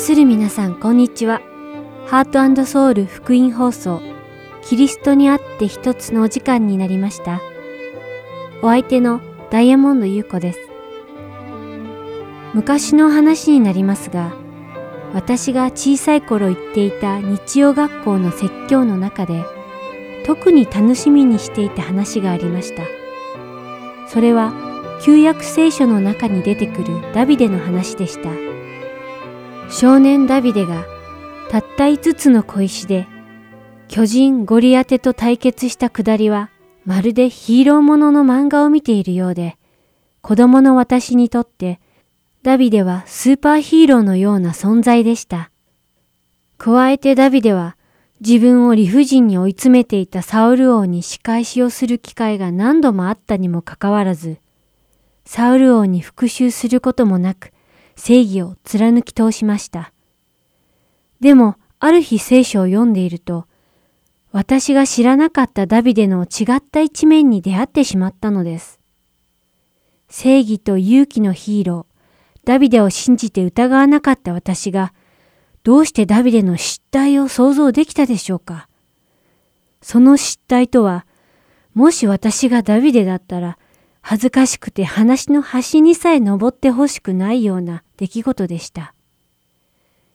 する皆さん、こんにちは。ハートソウル福音放送、キリストにあって一つのお時間になりました。お相手のダイヤモンド優子です。昔の話になりますが、私が小さい頃行っていた日曜学校の説教の中で、特に楽しみにしていた話がありました。それは、旧約聖書の中に出てくるダビデの話でした。少年ダビデがたった5つの小石で巨人ゴリアテと対決したくだりはまるでヒーローものの漫画を見ているようで子供の私にとってダビデはスーパーヒーローのような存在でした。加えてダビデは自分を理不尽に追い詰めていたサウル王に仕返しをする機会が何度もあったにもかかわらず、サウル王に復讐することもなく、正義を貫き通しました。でも、ある日聖書を読んでいると、私が知らなかったダビデの違った一面に出会ってしまったのです。正義と勇気のヒーロー、ダビデを信じて疑わなかった私が、どうしてダビデの失態を想像できたでしょうかその失態とは、もし私がダビデだったら、恥ずかしくて話の端にさえ登ってほしくないような出来事でした。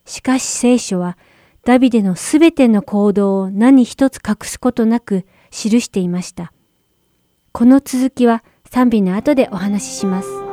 しかし聖書は、ダビデのすべての行動を何一つ隠すことなく記していました。この続きは賛美の後でお話しします。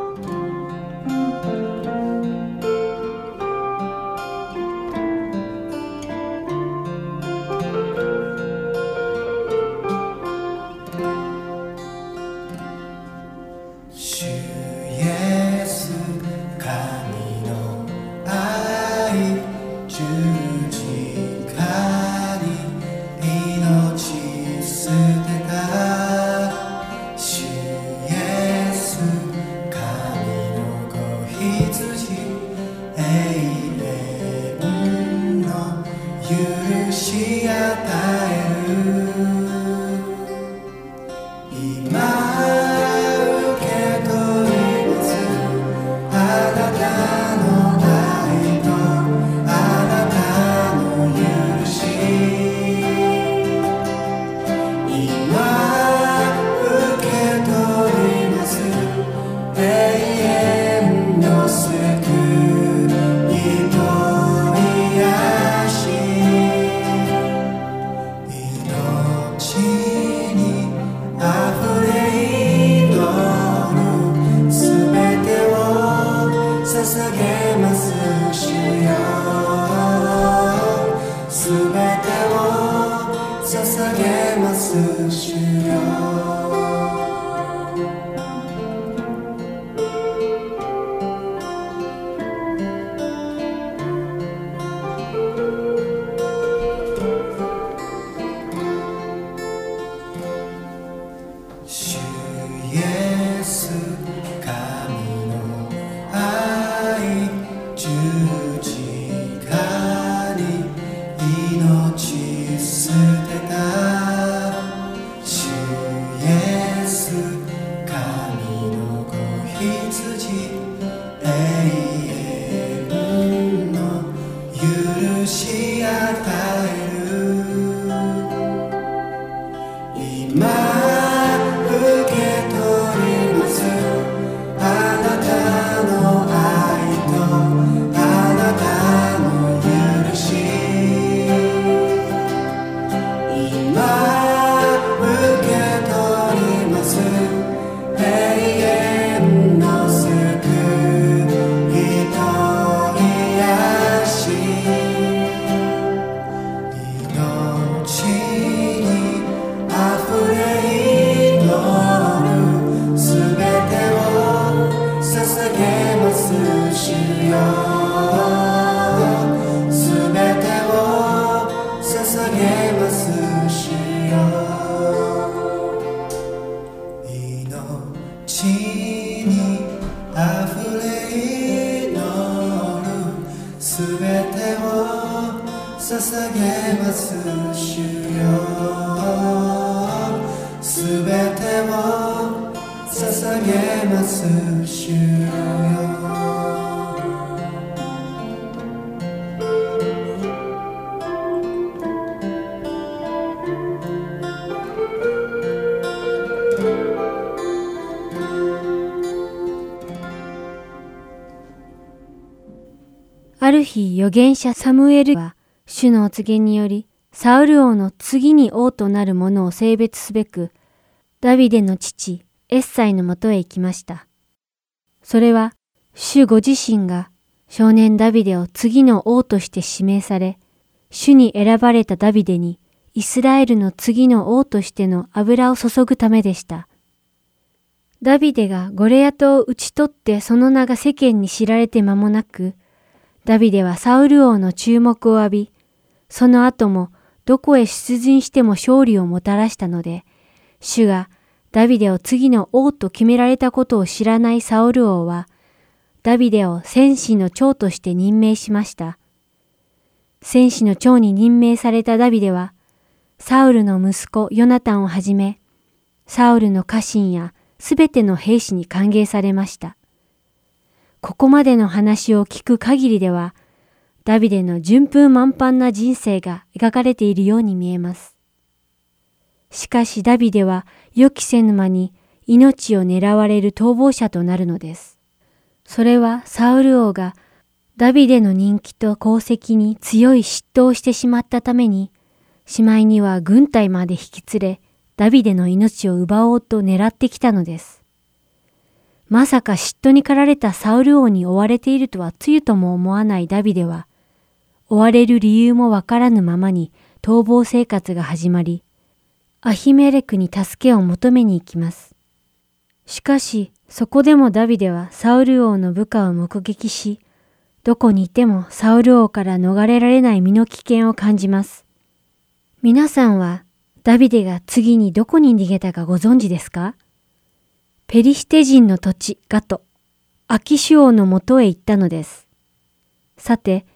言者サムエルは主のお告げによりサウル王の次に王となる者を性別すべくダビデの父エッサイのもとへ行きました。それは主ご自身が少年ダビデを次の王として指名され、主に選ばれたダビデにイスラエルの次の王としての油を注ぐためでした。ダビデがゴレアトを討ち取ってその名が世間に知られて間もなく、ダビデはサウル王の注目を浴び、その後もどこへ出陣しても勝利をもたらしたので、主がダビデを次の王と決められたことを知らないサウル王は、ダビデを戦士の長として任命しました。戦士の長に任命されたダビデは、サウルの息子ヨナタンをはじめ、サウルの家臣やすべての兵士に歓迎されました。ここまでの話を聞く限りでは、ダビデの順風満帆な人生が描かれているように見えます。しかしダビデは予期せぬ間に命を狙われる逃亡者となるのです。それはサウル王がダビデの人気と功績に強い嫉妬をしてしまったために、しまいには軍隊まで引き連れ、ダビデの命を奪おうと狙ってきたのです。まさか嫉妬に駆られたサウル王に追われているとはつゆとも思わないダビデは、追われる理由もわからぬままに逃亡生活が始まり、アヒメレクに助けを求めに行きます。しかし、そこでもダビデはサウル王の部下を目撃し、どこにいてもサウル王から逃れられない身の危険を感じます。皆さんはダビデが次にどこに逃げたかご存知ですか？ペリシテ人の土地ガト、アキシュ王のもとへ行ったのです。さて、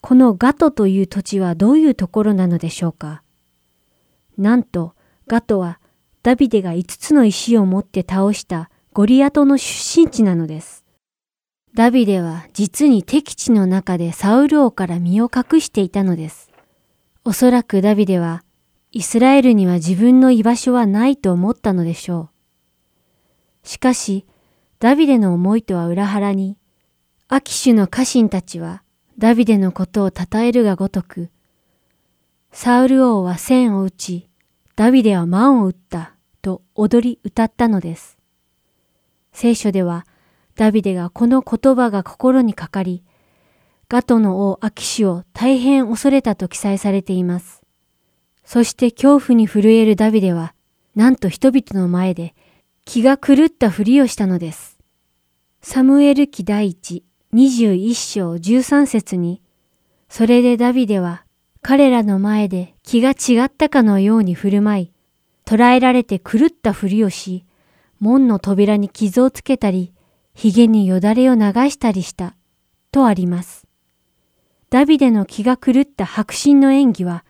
このガトという土地はどういうところなのでしょうか？なんと、ガトはダビデが5つの石を持って倒したゴリアトの出身地なのです。ダビデは実に敵地の中でサウル王から身を隠していたのです。おそらくダビデはイスラエルには自分の居場所はないと思ったのでしょう。しかし、ダビデの思いとは裏腹に、アキシュの家臣たちはダビデのことを称えるがごとく、サウル王は千を打ち、ダビデは万を打ったと踊り歌ったのです。聖書では、ダビデがこの言葉が心にかかり、ガトの王アキシュを大変恐れたと記載されています。そして恐怖に震えるダビデは、なんと人々の前で気が狂ったふりをしたのです。サムエル記第一21章13節に、それでダビデは彼らの前で気が違ったかのように振る舞い、捕らえられて狂ったふりをし、門の扉に傷をつけたり、髭によだれを流したりした、とあります。ダビデの気が狂った白真の演技は、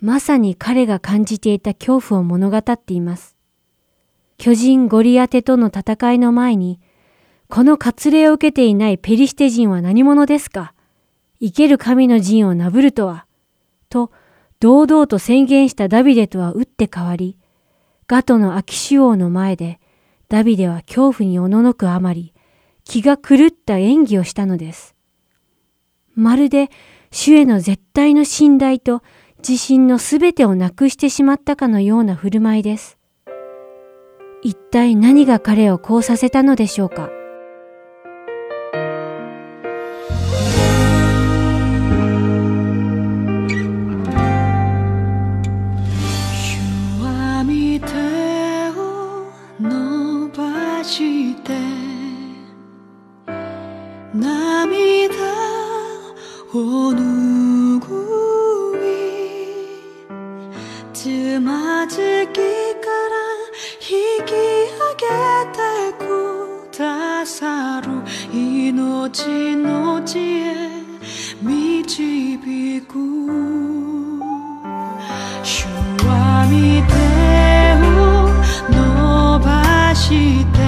まさに彼が感じていた恐怖を物語っています。巨人ゴリアテとの戦いの前に、この割礼を受けていないペリシテ人は何者ですか？生ける神の陣をなぶるとは、と堂々と宣言したダビデとは打って変わり、ガトの秋主王の前で、ダビデは恐怖におののくあまり、気が狂った演技をしたのです。まるで主への絶対の信頼と自信のすべてをなくしてしまったかのような振る舞いです。一体何が彼をこうさせたのでしょうか？つまずき引き上げてくださる。命の地へ導く。主は見てを伸ばして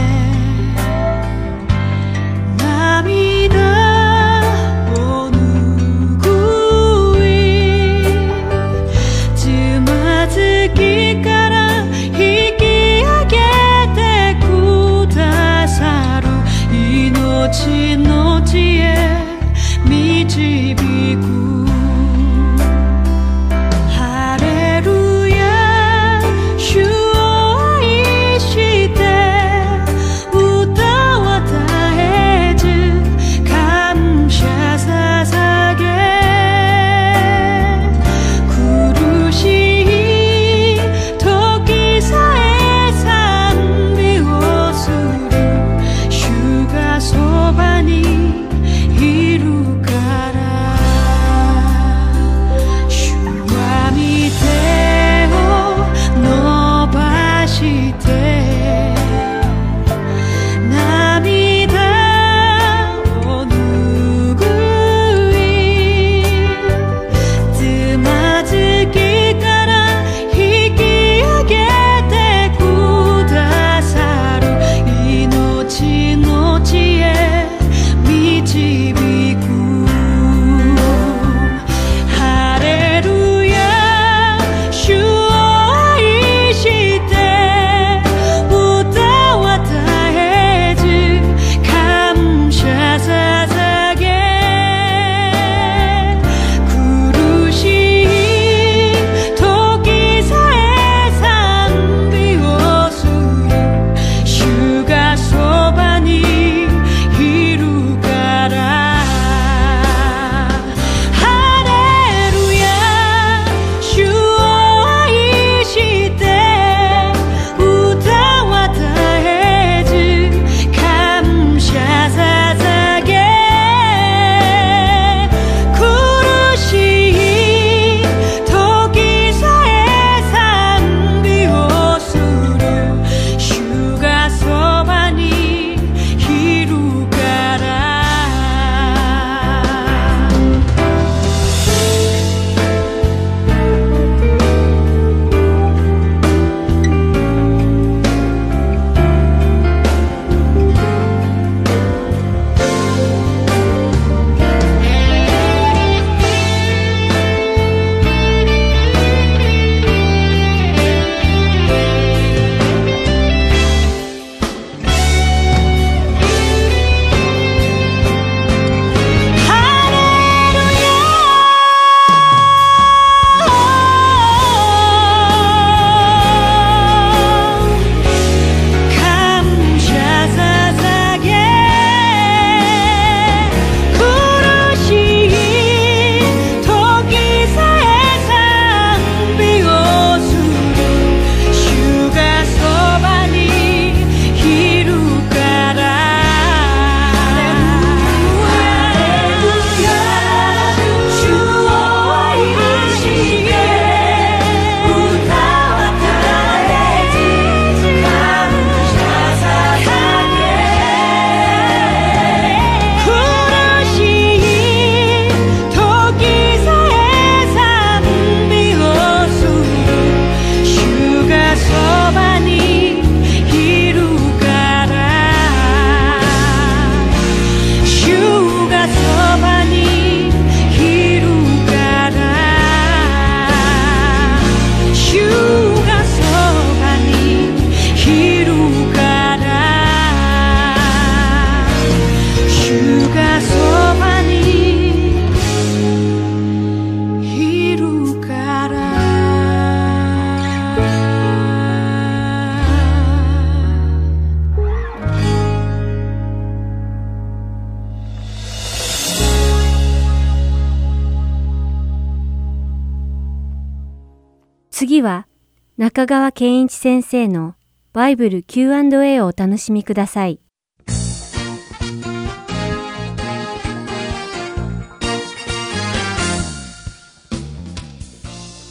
中川健一先生のバイブル Q&A をお楽しみください。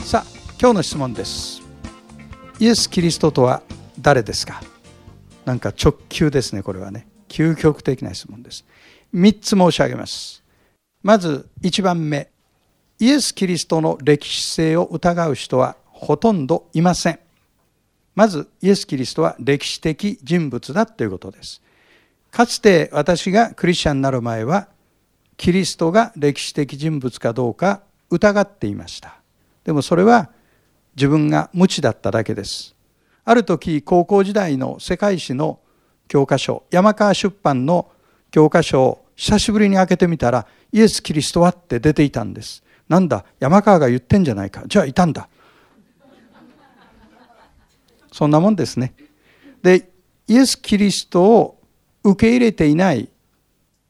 さあ今日の質問です。イエス・キリストとは誰ですか？なんか直球ですねこれはね。究極的な質問です。3つ申し上げます。まず1番目。イエス・キリストの歴史性を疑う人はほとんどいません。まずイエス・キリストは歴史的人物だということです。かつて私がクリスチャンになる前はキリストが歴史的人物かどうか疑っていました。でもそれは自分が無知だっただけです。ある時高校時代の世界史の教科書山川出版の教科書を久しぶりに開けてみたらイエス・キリストはって出ていたんです。なんだ山川が言ってんじゃないか。じゃあいたんだ。そんなもんですね。でイエス・キリストを受け入れていない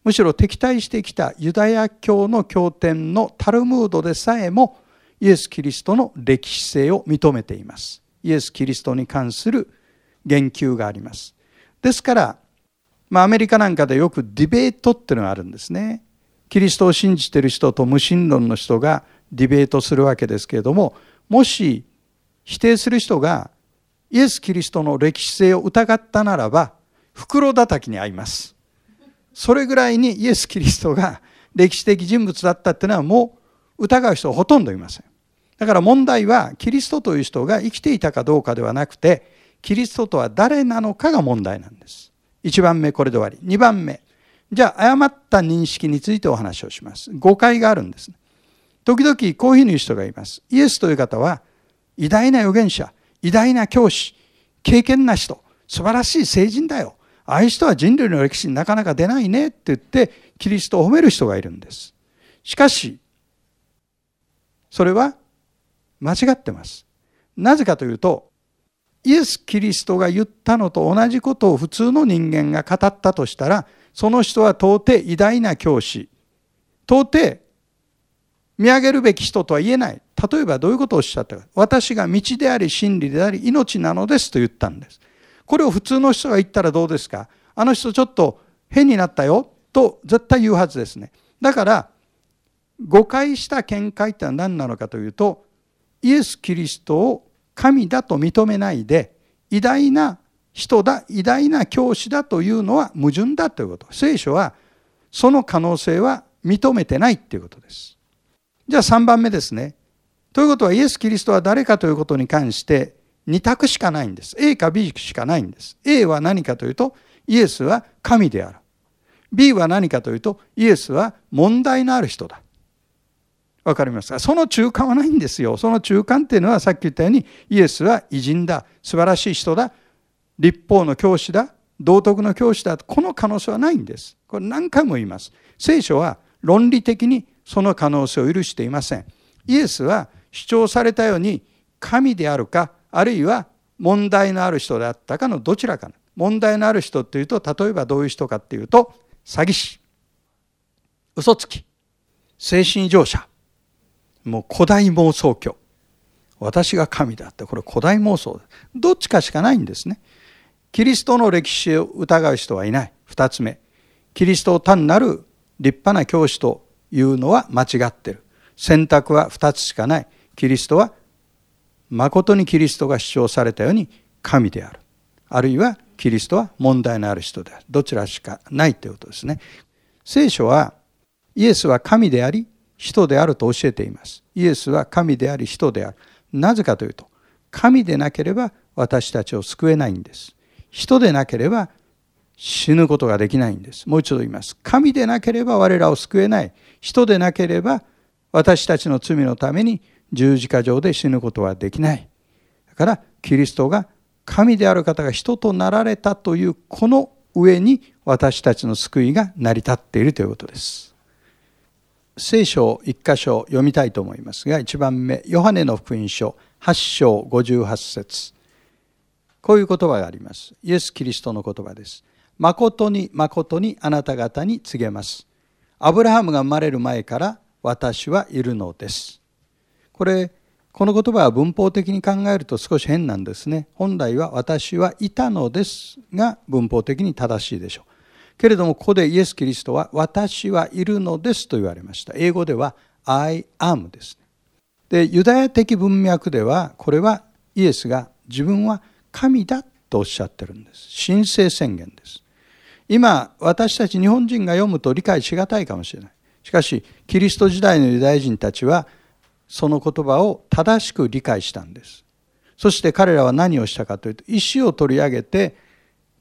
むしろ敵対してきたユダヤ教の経典のタルムードでさえもイエス・キリストの歴史性を認めています。イエス・キリストに関する言及があります。ですから、まあ、アメリカなんかでよくディベートっていうのがあるんですね。キリストを信じてる人と無神論の人がディベートするわけですけれどももし否定する人がイエス・キリストの歴史性を疑ったならば袋叩きに合います。それぐらいにイエス・キリストが歴史的人物だったっていうのはもう疑う人はほとんどいません。だから問題はキリストという人が生きていたかどうかではなくてキリストとは誰なのかが問題なんです。1番目これで終わり。2番目。じゃあ誤った認識についてお話をします。誤解があるんです時々こういうふうに言う人がいます。イエスという方は偉大な預言者。偉大な教師経験な人素晴らしい聖人だよああいう人は人類の歴史になかなか出ないねって言ってキリストを褒める人がいるんですしかしそれは間違ってます。なぜかというと、イエス・キリストが言ったのと同じことを普通の人間が語ったとしたら、その人は到底偉大な教師、到底見上げるべき人とは言えない。例えばどういうことをおっしゃったか。私が道であり真理であり命なのですと言ったんです。これを普通の人が言ったらどうですかあの人ちょっと変になったよと絶対言うはずですね。だから誤解した見解ってのは何なのかというとイエス・キリストを神だと認めないで偉大な人だ偉大な教師だというのは矛盾だということ聖書はその可能性は認めてないっていうことですじゃあ3番目ですねということはイエス・キリストは誰かということに関して2択しかないんです。A か B しかないんです。A は何かというとイエスは神である。B は何かというとイエスは問題のある人だ。わかりますか？その中間はないんですよ。その中間っていうのはさっき言ったようにイエスは偉人だ、素晴らしい人だ、立法の教師だ、道徳の教師だ、この可能性はないんです。これ何回も言います。聖書は論理的にその可能性を許していません。イエスは主張されたように神であるか、あるいは問題のある人であったかのどちらか。問題のある人っていうと、例えばどういう人かっていうと、詐欺師、嘘つき、精神異常者、もう古代妄想教私が神だって。これ古代妄想どっちかしかないんですね。キリストの歴史を疑う人はいない。二つ目。キリストを単なる立派な教師というのは間違ってる。選択は二つしかない。キリストは誠にキリストが主張されたように神であるあるいはキリストは問題のある人であるどちらしかないということですね聖書はイエスは神であり人であると教えています。イエスは神であり人である。なぜかというと、神でなければ私たちを救えないんです。人でなければ死ぬことができないんです。もう一度言います。神でなければ我らを救えない。人でなければ私たちの罪のために十字架上で死ぬことはできない。だからキリストが神である方が人となられたというこの上に私たちの救いが成り立っているということです。聖書を一箇所読みたいと思いますが一番目ヨハネの福音書8章58節。こういう言葉があります。イエス・キリストの言葉です。誠に誠にあなた方に告げます。アブラハムが生まれる前から私はいるのです。これこの言葉は文法的に考えると少し変なんですね。本来は私はいたのですが文法的に正しいでしょう。けれどもここでイエス・キリストは私はいるのですと言われました。英語では I am です。で、ユダヤ的文脈ではこれはイエスが自分は神だとおっしゃってるんです。神聖宣言です。今私たち日本人が読むと理解しがたいかもしれない。しかしキリスト時代のユダヤ人たちはその言葉を正しく理解したんです。そして彼らは何をしたかというと石を取り上げて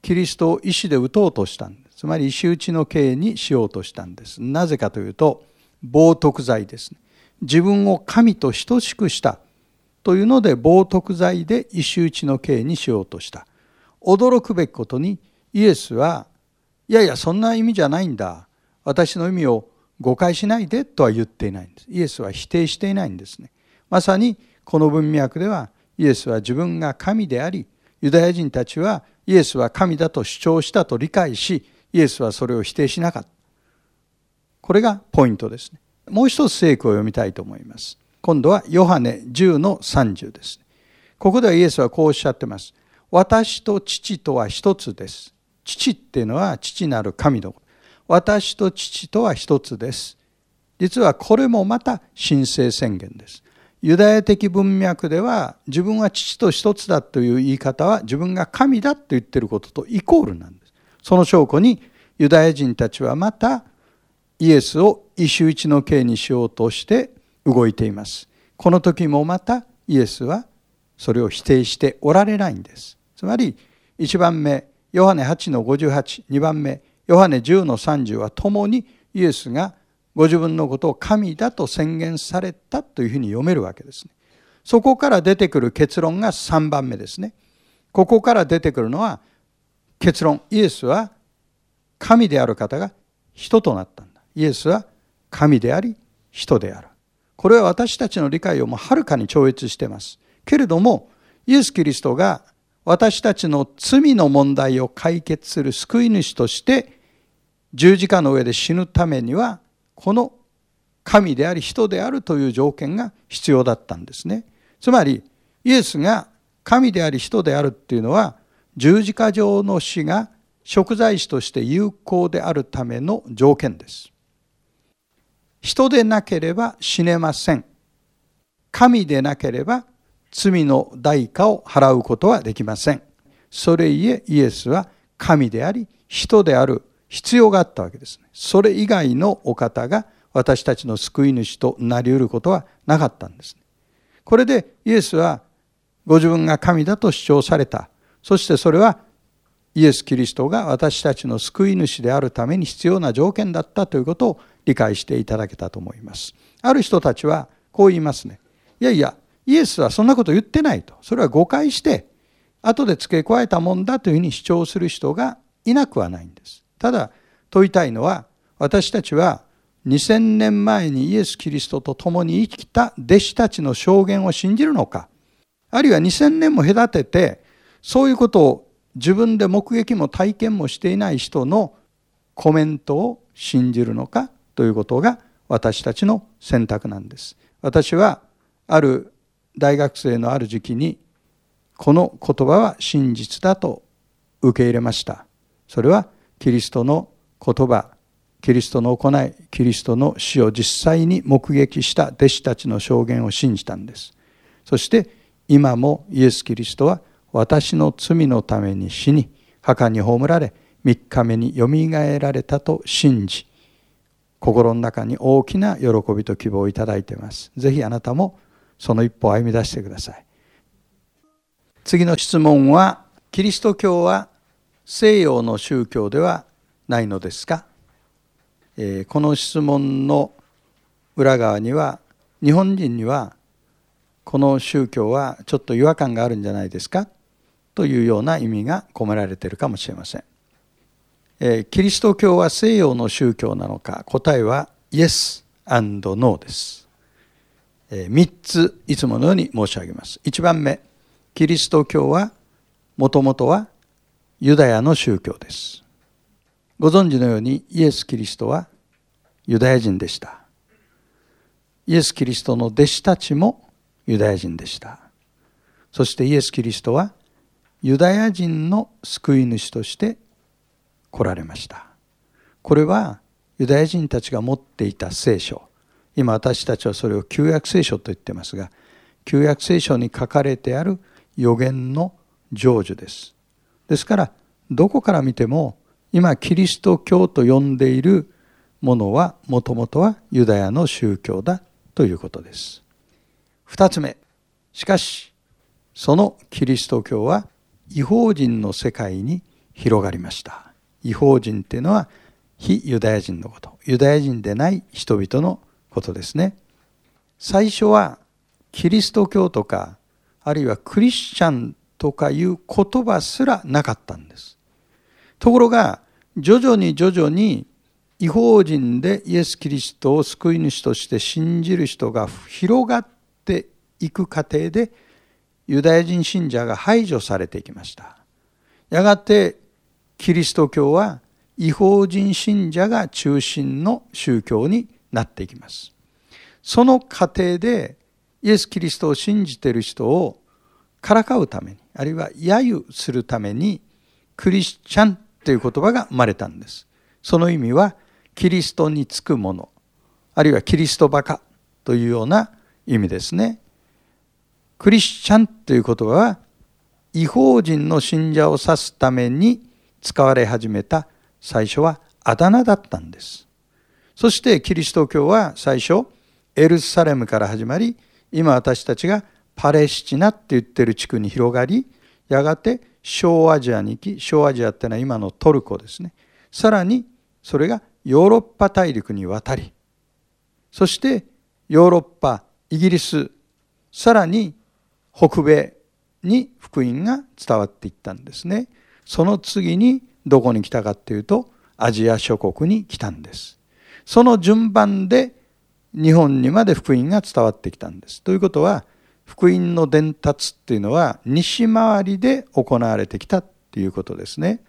キリストを石で打とうとしたんです。つまり石打ちの刑にしようとしたんです。なぜかというと冒涜罪ですね。自分を神と等しくしたというので冒涜罪で石打ちの刑にしようとした。驚くべきことにイエスはいやいやそんな意味じゃないんだ。私の意味を誤解しないでとは言っていないんです。イエスは否定していないんですね。まさにこの文脈ではイエスは自分が神であり、ユダヤ人たちはイエスは神だと主張したと理解し、イエスはそれを否定しなかった。これがポイントですね。もう一つ聖句を読みたいと思います。今度はヨハネ10の30です。ここではイエスはこうおっしゃってます。私と父とは一つです。父っていうのは父なる神の私と父とは一つです。実はこれもまた神聖宣言です。ユダヤ的文脈では自分は父と一つだという言い方は自分が神だと言ってることとイコールなんです。その証拠にユダヤ人たちはまたイエスを石打ちの刑にしようとして動いています。この時もまたイエスはそれを否定しておられないんです。つまり1番目ヨハネ8の582番目ヨハネ10の30は共にイエスがご自分のことを神だと宣言されたというふうに読めるわけですね。そこから出てくる結論が3番目ですね。ここから出てくるのは結論。イエスは神である方が人となったんだ。イエスは神であり人である。これは私たちの理解をもはるかに超越しています。けれども、イエス・キリストが私たちの罪の問題を解決する救い主として十字架の上で死ぬためにはこの神であり人であるという条件が必要だったんですね。つまりイエスが神であり人であるっていうのは十字架上の死が贖罪死として有効であるための条件です。人でなければ死ねません。神でなければ罪の代価を払うことはできません。それゆえイエスは神であり人である必要があったわけですね。それ以外のお方が私たちの救い主となり得ることはなかったんです。ねこれでイエスはご自分が神だと主張された。そしてそれはイエス・キリストが私たちの救い主であるために必要な条件だったということを理解していただけたと思います。ある人たちはこう言いますね。いやいや、イエスはそんなこと言ってないと。それは誤解して、後で付け加えたもんだというふうに主張する人がいなくはないんです。ただ、問いたいのは、私たちは2000年前にイエス・キリストと共に生きた弟子たちの証言を信じるのか、あるいは2000年も隔てて、そういうことを自分で目撃も体験もしていない人のコメントを信じるのかということが私たちの選択なんです。私はある大学生のある時期にこの言葉は真実だと受け入れました。それはキリストの言葉キリストの行いキリストの死を実際に目撃した弟子たちの証言を信じたんです。そして今もイエス・キリストは私の罪のために死に墓に葬られ3日目によみがえられたと信じ心の中に大きな喜びと希望をいただいています。ぜひあなたもその一歩を歩み出してください。次の質問はキリスト教は西洋の宗教ではないのですか、えー、この質問の裏側には日本人にはこの宗教はちょっと違和感があるんじゃないですか？というような意味が込められているかもしれません、えー、キリスト教は西洋の宗教なのか？答えはイエスノーです。3ついつものように申し上げます。1番目、キリスト教はもともとはユダヤの宗教です。ご存知のようにイエス・キリストはユダヤ人でした。イエス・キリストの弟子たちもユダヤ人でしたそしてイエス・キリストはユダヤ人の救い主として来られましたこれはユダヤ人たちが持っていた聖書今私たちはそれを旧約聖書と言ってますが旧約聖書に書かれてある予言の成就です。ですからどこから見ても今キリスト教と呼んでいるものはもともとはユダヤの宗教だということです。二つ目しかしそのキリスト教は違法人の世界に広がりました。違法人っていうのは非ユダヤ人のこと。ユダヤ人でない人々のことですね。最初はキリスト教とかあるいはクリスチャンとかいう言葉すらなかったんです。ところが徐々に徐々に違法人でイエス・キリストを救い主として信じる人が広がっていく過程でユダヤ人信者が排除されていきました。やがてキリスト教は違法人信者が中心の宗教になっていきます。その過程でイエス・キリストを信じている人をからかうためにあるいは揶揄するためにクリスチャンという言葉が生まれたんです。その意味はキリストにつくものあるいはキリストバカというような意味ですね。クリスチャンという言葉は違法人の信者を指すために使われ始めた最初はあだ名だったんです。そしてキリスト教は最初エルサレムから始まり今私たちがパレスチナって言ってる地区に広がりやがて小アジアに行き小アジアってのは今のトルコですね。さらにそれがヨーロッパ大陸に渡りそしてヨーロッパイギリスさらに北米に福音が伝わっていったんですね。その次にどこに来たかっていうとアジア諸国に来たんです。その順番で日本にまで福音が伝わってきたんです。ということは福音の伝達っていうのは西回りで行われてきたっていうことですね。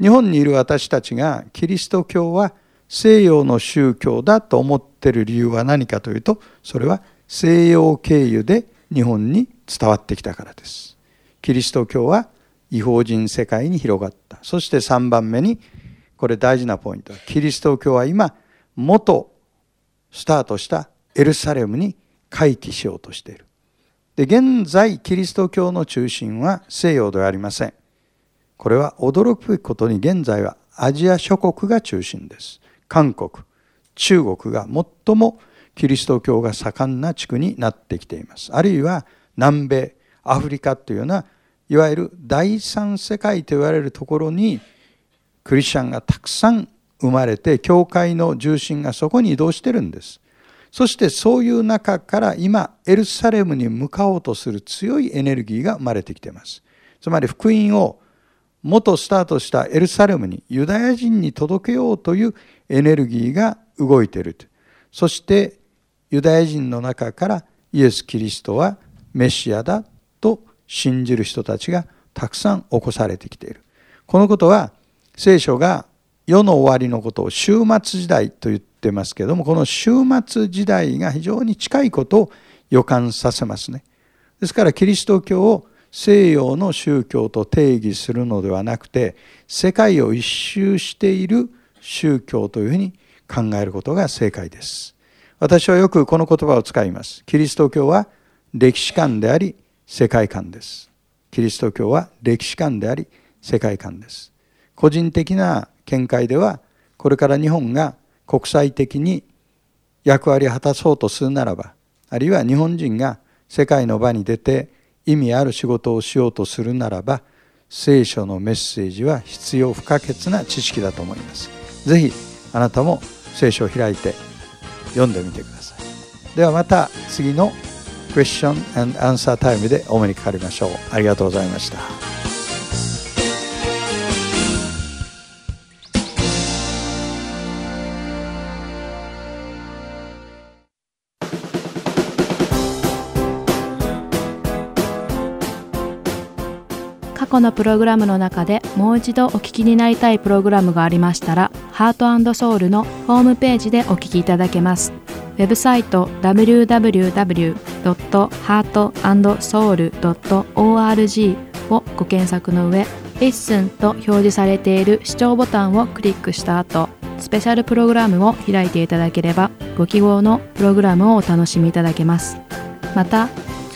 日本にいる私たちがキリスト教は西洋の宗教だと思ってる理由は何かというとそれは西洋経由で日本に伝わってきたからです。キリスト教は違法人世界に広がった。そして3番目にこれ大事なポイント。キリスト教は今元スタートしたエルサレムに回帰しようとしている。で現在キリスト教の中心は西洋ではありません。これは驚くべきことに現在はアジア諸国が中心です。韓国中国が最もキリスト教が盛んな地区になってきています。あるいは南米アフリカというようないわゆる第三世界と言われるところにクリスチャンがたくさん生まれて教会の重心がそこに移動してるんです。そしてそういう中から今エルサレムに向かおうとする強いエネルギーが生まれてきています。つまり福音を元スタートしたエルサレムにユダヤ人に届けようというエネルギーが動いているそしてユダヤ人の中からイエス・キリストはメシアだと信じる人たちがたくさん起こされてきている。このことは聖書が世の終わりのことを終末時代と言ってますけどもこの終末時代が非常に近いことを予感させますね。ですからキリスト教を西洋の宗教と定義するのではなくて世界を一周している宗教というふうに考えることが正解です。私はよくこの言葉を使います。キリスト教は歴史観であり世界観です。キリスト教は歴史観であり世界観です。個人的な見解ではこれから日本が国際的に役割を果たそうとするならばあるいは日本人が世界の場に出て意味ある仕事をしようとするならば聖書のメッセージは必要不可欠な知識だと思います。是非あなたも聖書を開いて読んでみてください。ではまた次のクエスチョンアンサータイムでお目にかかりましょう。ありがとうございました。過去のプログラムの中でもう一度お聞きになりたいプログラムがありましたらハートソウルのホームページでお聞きいただけます。ウェブサイト www.heartandsoul.org をご検索の上「Listen」と表示されている視聴ボタンをクリックした後スペシャルプログラムを開いていただければご記号のプログラムをお楽しみいただけます。また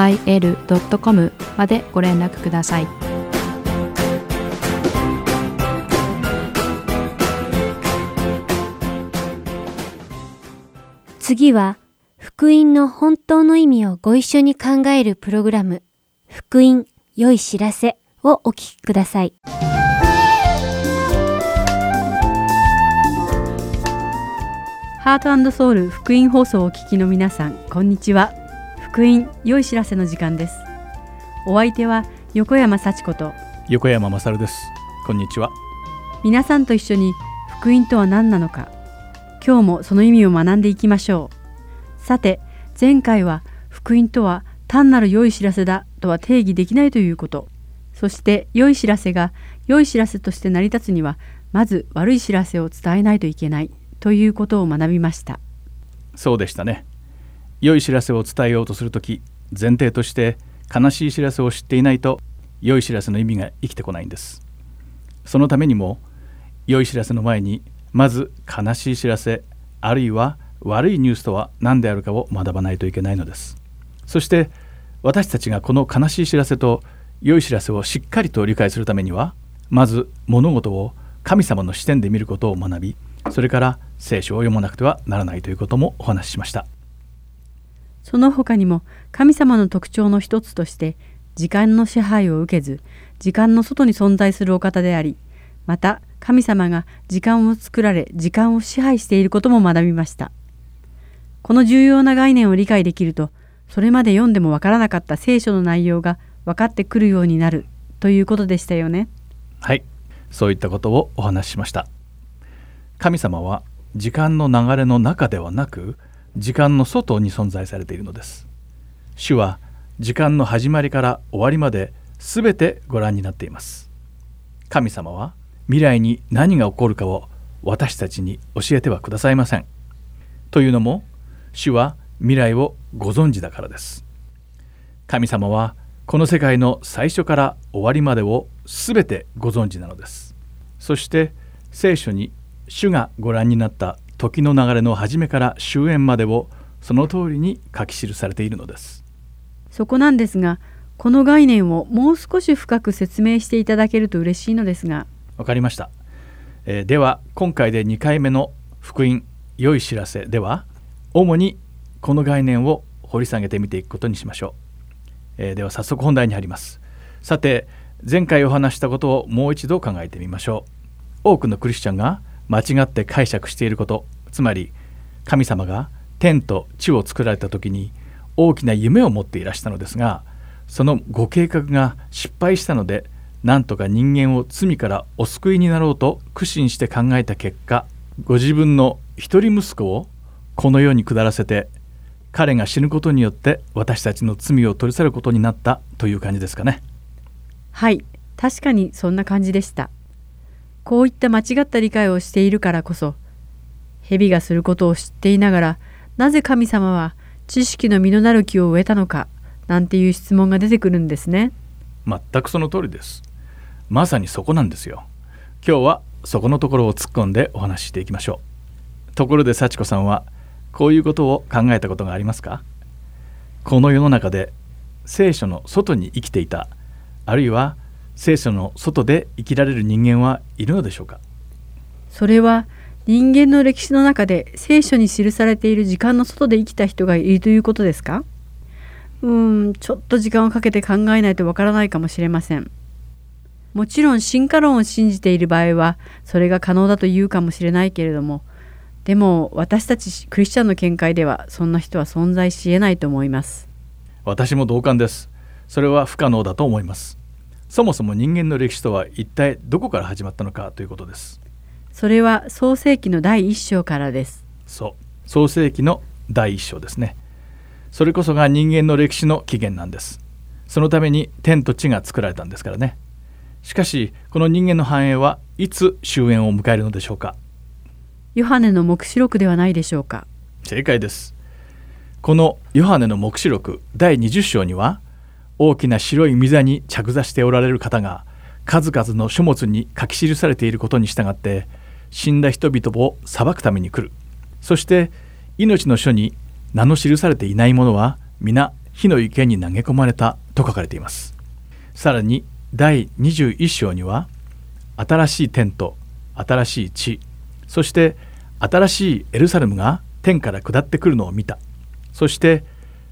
gmail.com までご連絡ください。次は福音の本当の意味をご一緒に考えるプログラム福音良い知らせをお聞きください。ハートソウル福音放送をお聞きの皆さん、こんにちは。福音良い知らせの時間です。お相手は横山幸子と横山勝です。こんにちは。皆さんと一緒に福音とは何なのか、今日もその意味を学んでいきましょう。さて、前回は福音とは単なる良い知らせだとは定義できないということ。そして良い知らせが良い知らせとして成り立つには、まず悪い知らせを伝えないといけない。ということを学びましたそうでしたね良い知らせを伝えようとする時前提として悲しい知らせを知っていないと良い知らせの意味が生きてこないんです。そのためにも良い知らせの前にまず悲しい知らせあるいは悪いニュースとは何であるかを学ばないといけないのです。そして私たちがこの悲しい知らせと良い知らせをしっかりと理解するためにはまず物事を神様の視点で見ることを学びそれから聖書を読まなくてはならないということもお話ししました。その他にも神様の特徴の一つとして時間の支配を受けず時間の外に存在するお方でありまた神様が時間を作られ時間を支配していることも学びました。この重要な概念を理解できるとそれまで読んでもわからなかった聖書の内容が分かってくるようになるということでしたよね。はい。そういったことをお話ししました。神様は時間の流れの中ではなく時間の外に存在されているのです。主は時間の始まりから終わりまで全てご覧になっています。神様は未来に何が起こるかを私たちに教えてはくださいません。というのも主は未来をご存知だからです。神様はこの世界の最初から終わりまでを全てご存知なのです。そして聖書に主がご覧になった時の流れの初めから終焉までをその通りに書き記されているのです。そこなんですがこの概念をもう少し深く説明していただけると嬉しいのですが。わかりました、えー、では今回で2回目の福音良い知らせでは主にこの概念を掘り下げてみていくことにしましょう、えー、では早速本題に入ります。さて前回お話したことをもう一度考えてみましょう。多くのクリスチャンが間違って解釈していること。つまり神様が天と地を作られた時に大きな夢を持っていらしたのですがそのご計画が失敗したのでなんとか人間を罪からお救いになろうと苦心して考えた結果ご自分の一人息子をこの世に下らせて彼が死ぬことによって私たちの罪を取り去ることになったという感じですかね。はい。確かにそんな感じでした。こういった間違った理解をしているからこそ蛇がすることを知っていながらなぜ神様は知識の実のなる木を植えたのかなんていう質問が出てくるんですね。全くその通りです。まさにそこなんですよ。今日はそこのところを突っ込んでお話ししていきましょう。ところで幸子さんはこういうことを考えたことがありますか？この世の中で聖書の外に生きていたあるいは聖書の外で生きられる人間はいるのでしょうか？それは人間の歴史の中で聖書に記されている時間の外で生きた人がいるということですか？うんちょっと時間をかけて考えないとわからないかもしれません。もちろん進化論を信じている場合はそれが可能だと言うかもしれないけれどもでも私たちクリスチャンの見解ではそんな人は存在し得ないと思います。私も同感です。それは不可能だと思いますそもそも人間の歴史とは一体どこから始まったのかということです。それは創世紀の第一章からです。そう。創世紀の第一章ですね。それこそが人間の歴史の起源なんです。そのために天と地が作られたんですからね。しかしこの人間の繁栄はいつ終焉を迎えるのでしょうか。ヨハネの黙示録ではないでしょうか。正解です。このヨハネの黙示録第20章には大きな白い御座に着座しておられる方が数々の書物に書き記されていることに従って死んだ人々を裁くために来る。そして命の書に名の記されていない者は皆火の池に投げ込まれたと書かれています。さらに第21章には新しい天と新しい地そして新しいエルサレムが天から下ってくるのを見た。そして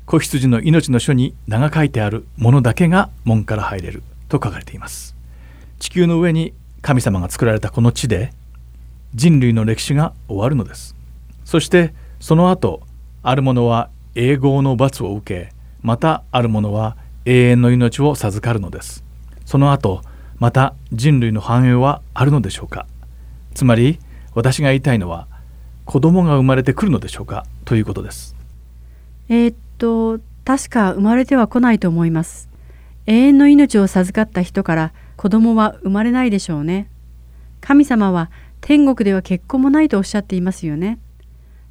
子羊の命の書に名が書いてあるものだけが門から入れる。と書かれています。地球の上に神様が作られたこの地で人類の歴史が終わるのです。そしてその後ある者は永劫の罰を受けまたある者は永遠の命を授かるのです。その後また人類の繁栄はあるのでしょうか。つまり私が言いたいのは子供が生まれてくるのでしょうか。ということです。えー、っと確か生まれては来ないと思います。永遠の命を授かった人から子供は生まれないでしょうね。神様は天国では結婚もないとおっしゃっていますよね。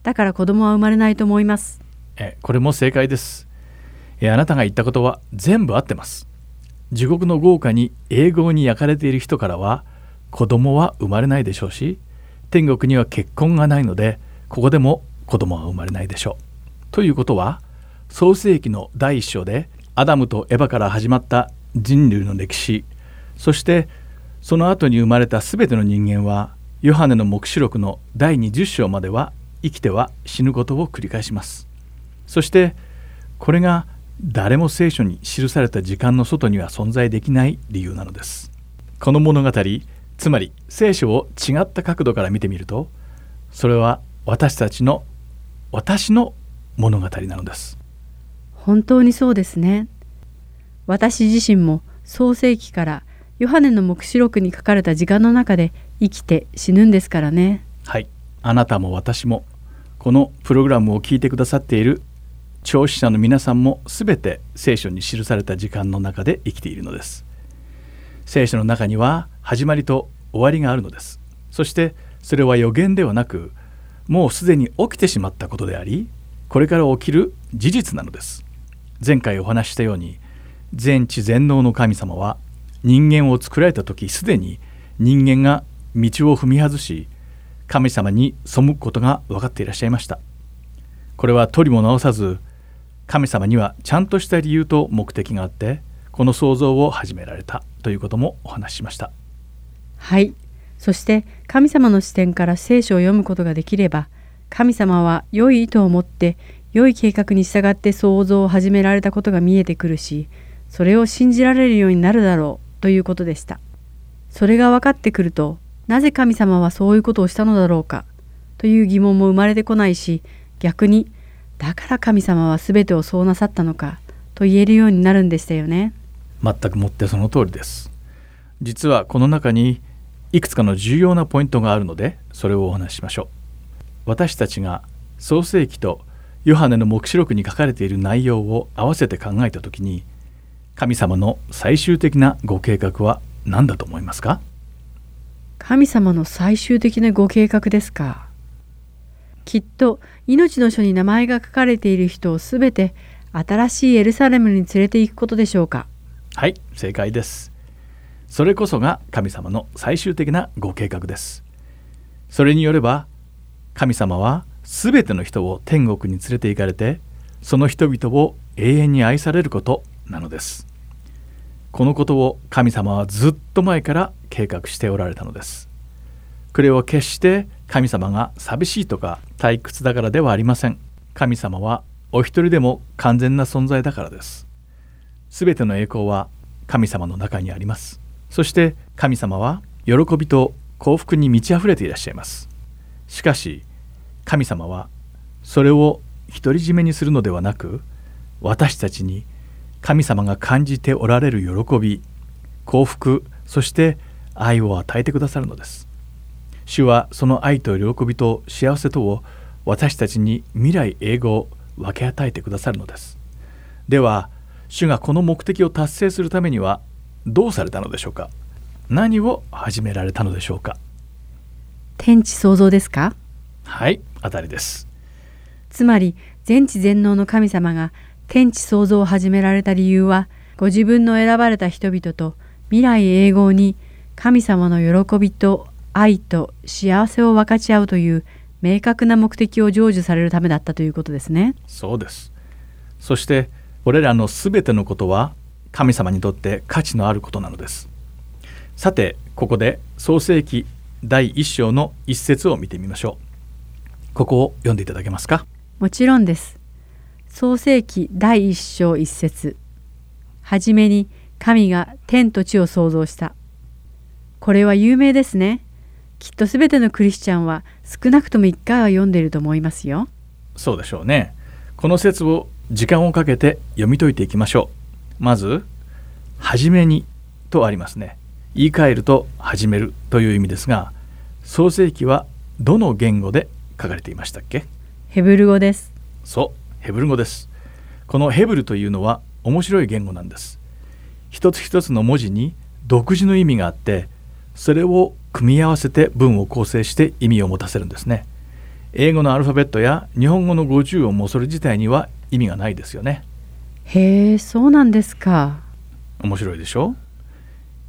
だから子供は生まれないと思います。えこれも正解です。えあなたが言ったことは全部合ってます。地獄の豪華に永劫に焼かれている人からは子供は生まれないでしょうし天国には結婚がないのでここでも子供は生まれないでしょう。ということは創世紀の第一章でアダムとエバから始まった人類の歴史そしてその後に生まれた全ての人間はヨハネの黙示録の第20章までは生きては死ぬことを繰り返します。そしてこれが誰も聖書に記された時間の外には存在できない理由なのです。この物語つまり聖書を違った角度から見てみるとそれは私たちの私の物語なのです本当にそうですね。私自身も創世記からヨハネの黙示録に書かれた時間の中で生きて死ぬんですからね。はい。あなたも私もこのプログラムを聞いてくださっている聴取者の皆さんも全て聖書に記された時間の中で生きているのです。聖書の中には始まりと終わりがあるのです。そしてそれは予言ではなくもうすでに起きてしまったことでありこれから起きる事実なのです。前回お話したように全知全能の神様は人間を作られた時すでに人間が道を踏み外し神様に背くことが分かっていらっしゃいました。これは取りも直さず神様にはちゃんとした理由と目的があってこの創造を始められたということもお話ししました。はい。そして神様の視点から聖書を読むことができれば神様は良い意図を持って良い計画に従って創造を始められたことが見えてくるしそれを信じられるようになるだろうということでした。それが分かってくるとなぜ神様はそういうことをしたのだろうかという疑問も生まれてこないし逆にだから神様は全てをそうなさったのかと言えるようになるんでしたよね。全くもってその通りです。実はこの中にいくつかの重要なポイントがあるのでそれをお話ししましょう。私たちが創世記とヨハネの黙示録に書かれている内容を合わせて考えた時に神様の最終的なご計画は何だと思いますか？神様の最終的なご計画ですか？きっと命の書に名前が書かれている人をすべて新しいエルサレムに連れて行くことでしょうか？はい正解です。それこそが神様の最終的なご計画です。それによれば神様は全ての人を天国に連れて行かれてその人々を永遠に愛されることなのです。このことを神様はずっと前から計画しておられたのです。これは決して神様が寂しいとか退屈だからではありません。神様はお一人でも完全な存在だからです。すべての栄光は神様の中にあります。そして神様は喜びと幸福に満ち溢れていらっしゃいます。しかし神様はそれを独り占めにするのではなく私たちに神様が感じておられる喜び幸福そして愛を与えてくださるのです。主はその愛と喜びと幸せとを私たちに未来永劫分け与えてくださるのです。では主がこの目的を達成するためにはどうされたのでしょうか。何を始められたのでしょうか。天地創造ですか？はい当たりです。つまり全知全能の神様が天地創造を始められた理由はご自分の選ばれた人々と未来永劫に神様の喜びと愛と幸せを分かち合うという明確な目的を成就されるためだったということですね。そうです。そしてこれらのすべてのことは神様にとって価値のあることなのです。さてここで創世記第1章の一節を見てみましょうここを読んでいただけますか？もちろんです。創世記第一章一節はじめに神が天と地を創造した。これは有名ですね。きっとすべてのクリスチャンは少なくとも一回は読んでいると思いますよ。そうでしょうねこの説を時間をかけて読み解いていきましょうまず「はじめに」とありますね言い換えると「始める」という意味ですが創世記はどの言語で書かれていましたっけ？ヘブル語です。そうヘブル語です。このヘブルというのは面白い言語なんです。一つ一つの文字に独自の意味があってそれを組み合わせて文を構成して意味を持たせるんですね。英語のアルファベットや日本語の50音もそれ自体には意味がないですよね。へえ、そうなんですか。面白いでしょ？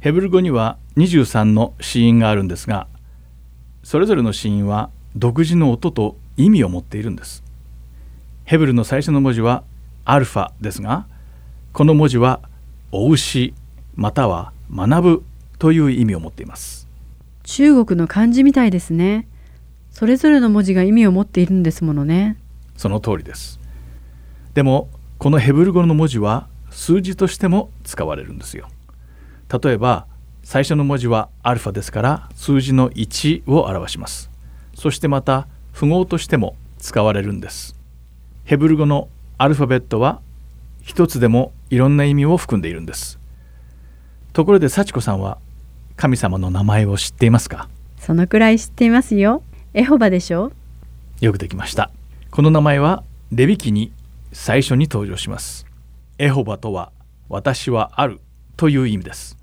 ヘブル語には23の子音があるんですがそれぞれの子音は独自の音と意味を持っているんです。ヘブルの最初の文字はアルファですがこの文字はお牛または学ぶという意味を持っています。中国の漢字みたいですね。それぞれの文字が意味を持っているんですものね。その通りです。でもこのヘブル語の文字は数字としても使われるんですよ。例えば最初の文字はアルファですから数字の1を表しますそしてまた符号としても使われるんです。ヘブル語のアルファベットは一つでもいろんな意味を含んでいるんです。ところで幸子さんは神様の名前を知っていますか？そのくらい知っていますよ。エホバでしょ？よくできました。この名前はレビ記に最初に登場します。エホバとは私はあるという意味です。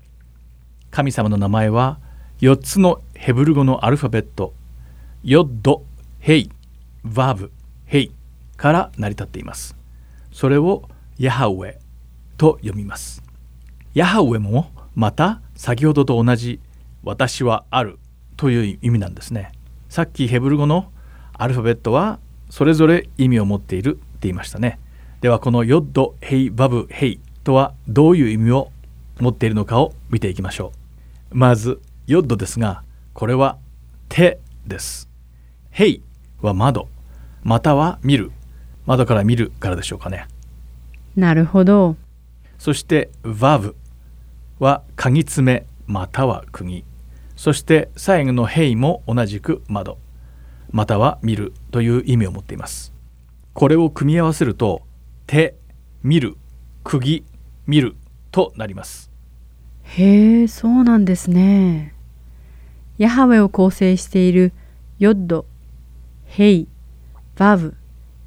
神様の名前は4つのヘブル語のアルファベットヨッド、ヘイ、バブ、ヘイから成り立っています。それをヤハウェと読みます。ヤハウェもまた先ほどと同じ私はあるという意味なんですね。さっきヘブル語のアルファベットはそれぞれ意味を持っているって言いましたね。ではこのヨッド、ヘイ、バブ、ヘイとはどういう意味を持っているのかを見ていきましょう。まずヨッドですがこれは手です。ヘイは窓または見る。窓から見るからでしょうかね。なるほど。そしてバブは鍵爪または釘。そして最後の「ヘイ」も同じく窓または見るという意味を持っています。これを組み合わせると手見る釘見るとなります。へえ、そうなんですね。ヤハウェを構成しているヨッド、ヘイ、バブ、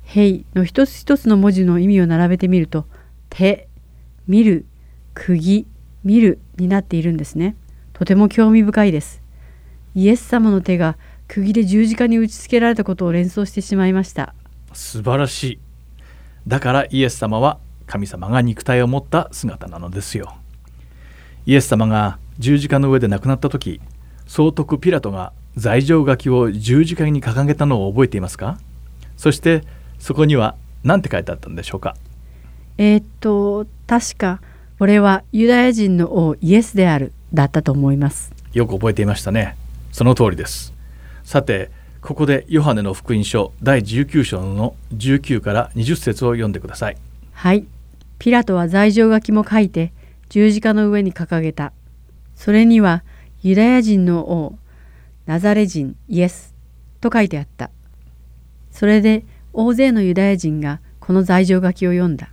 ヘイの一つ一つの文字の意味を並べてみると、手、見る、釘、見るになっているんですね。とても興味深いです。イエス様の手が釘で十字架に打ち付けられたことを連想してしまいました。素晴らしいだからイエス様は神様が肉体を持った姿なのですよイエス様が十字架の上で亡くなった時総督ピラトが罪状書きを十字架に掲げたのを覚えていますか？そしてそこには何て書いてあったんでしょうか？えーっと、確か、これはユダヤ人の王イエスである、だったと思います。よく覚えていましたねその通りですさてここでヨハネの福音書第19章の19から20節を読んでくださいはい。ピラトは罪状書きも書いて十字架の上に掲げた。それにはユダヤ人の王、ナザレ人イエスと書いてあった。それで大勢のユダヤ人がこの罪状書きを読んだ。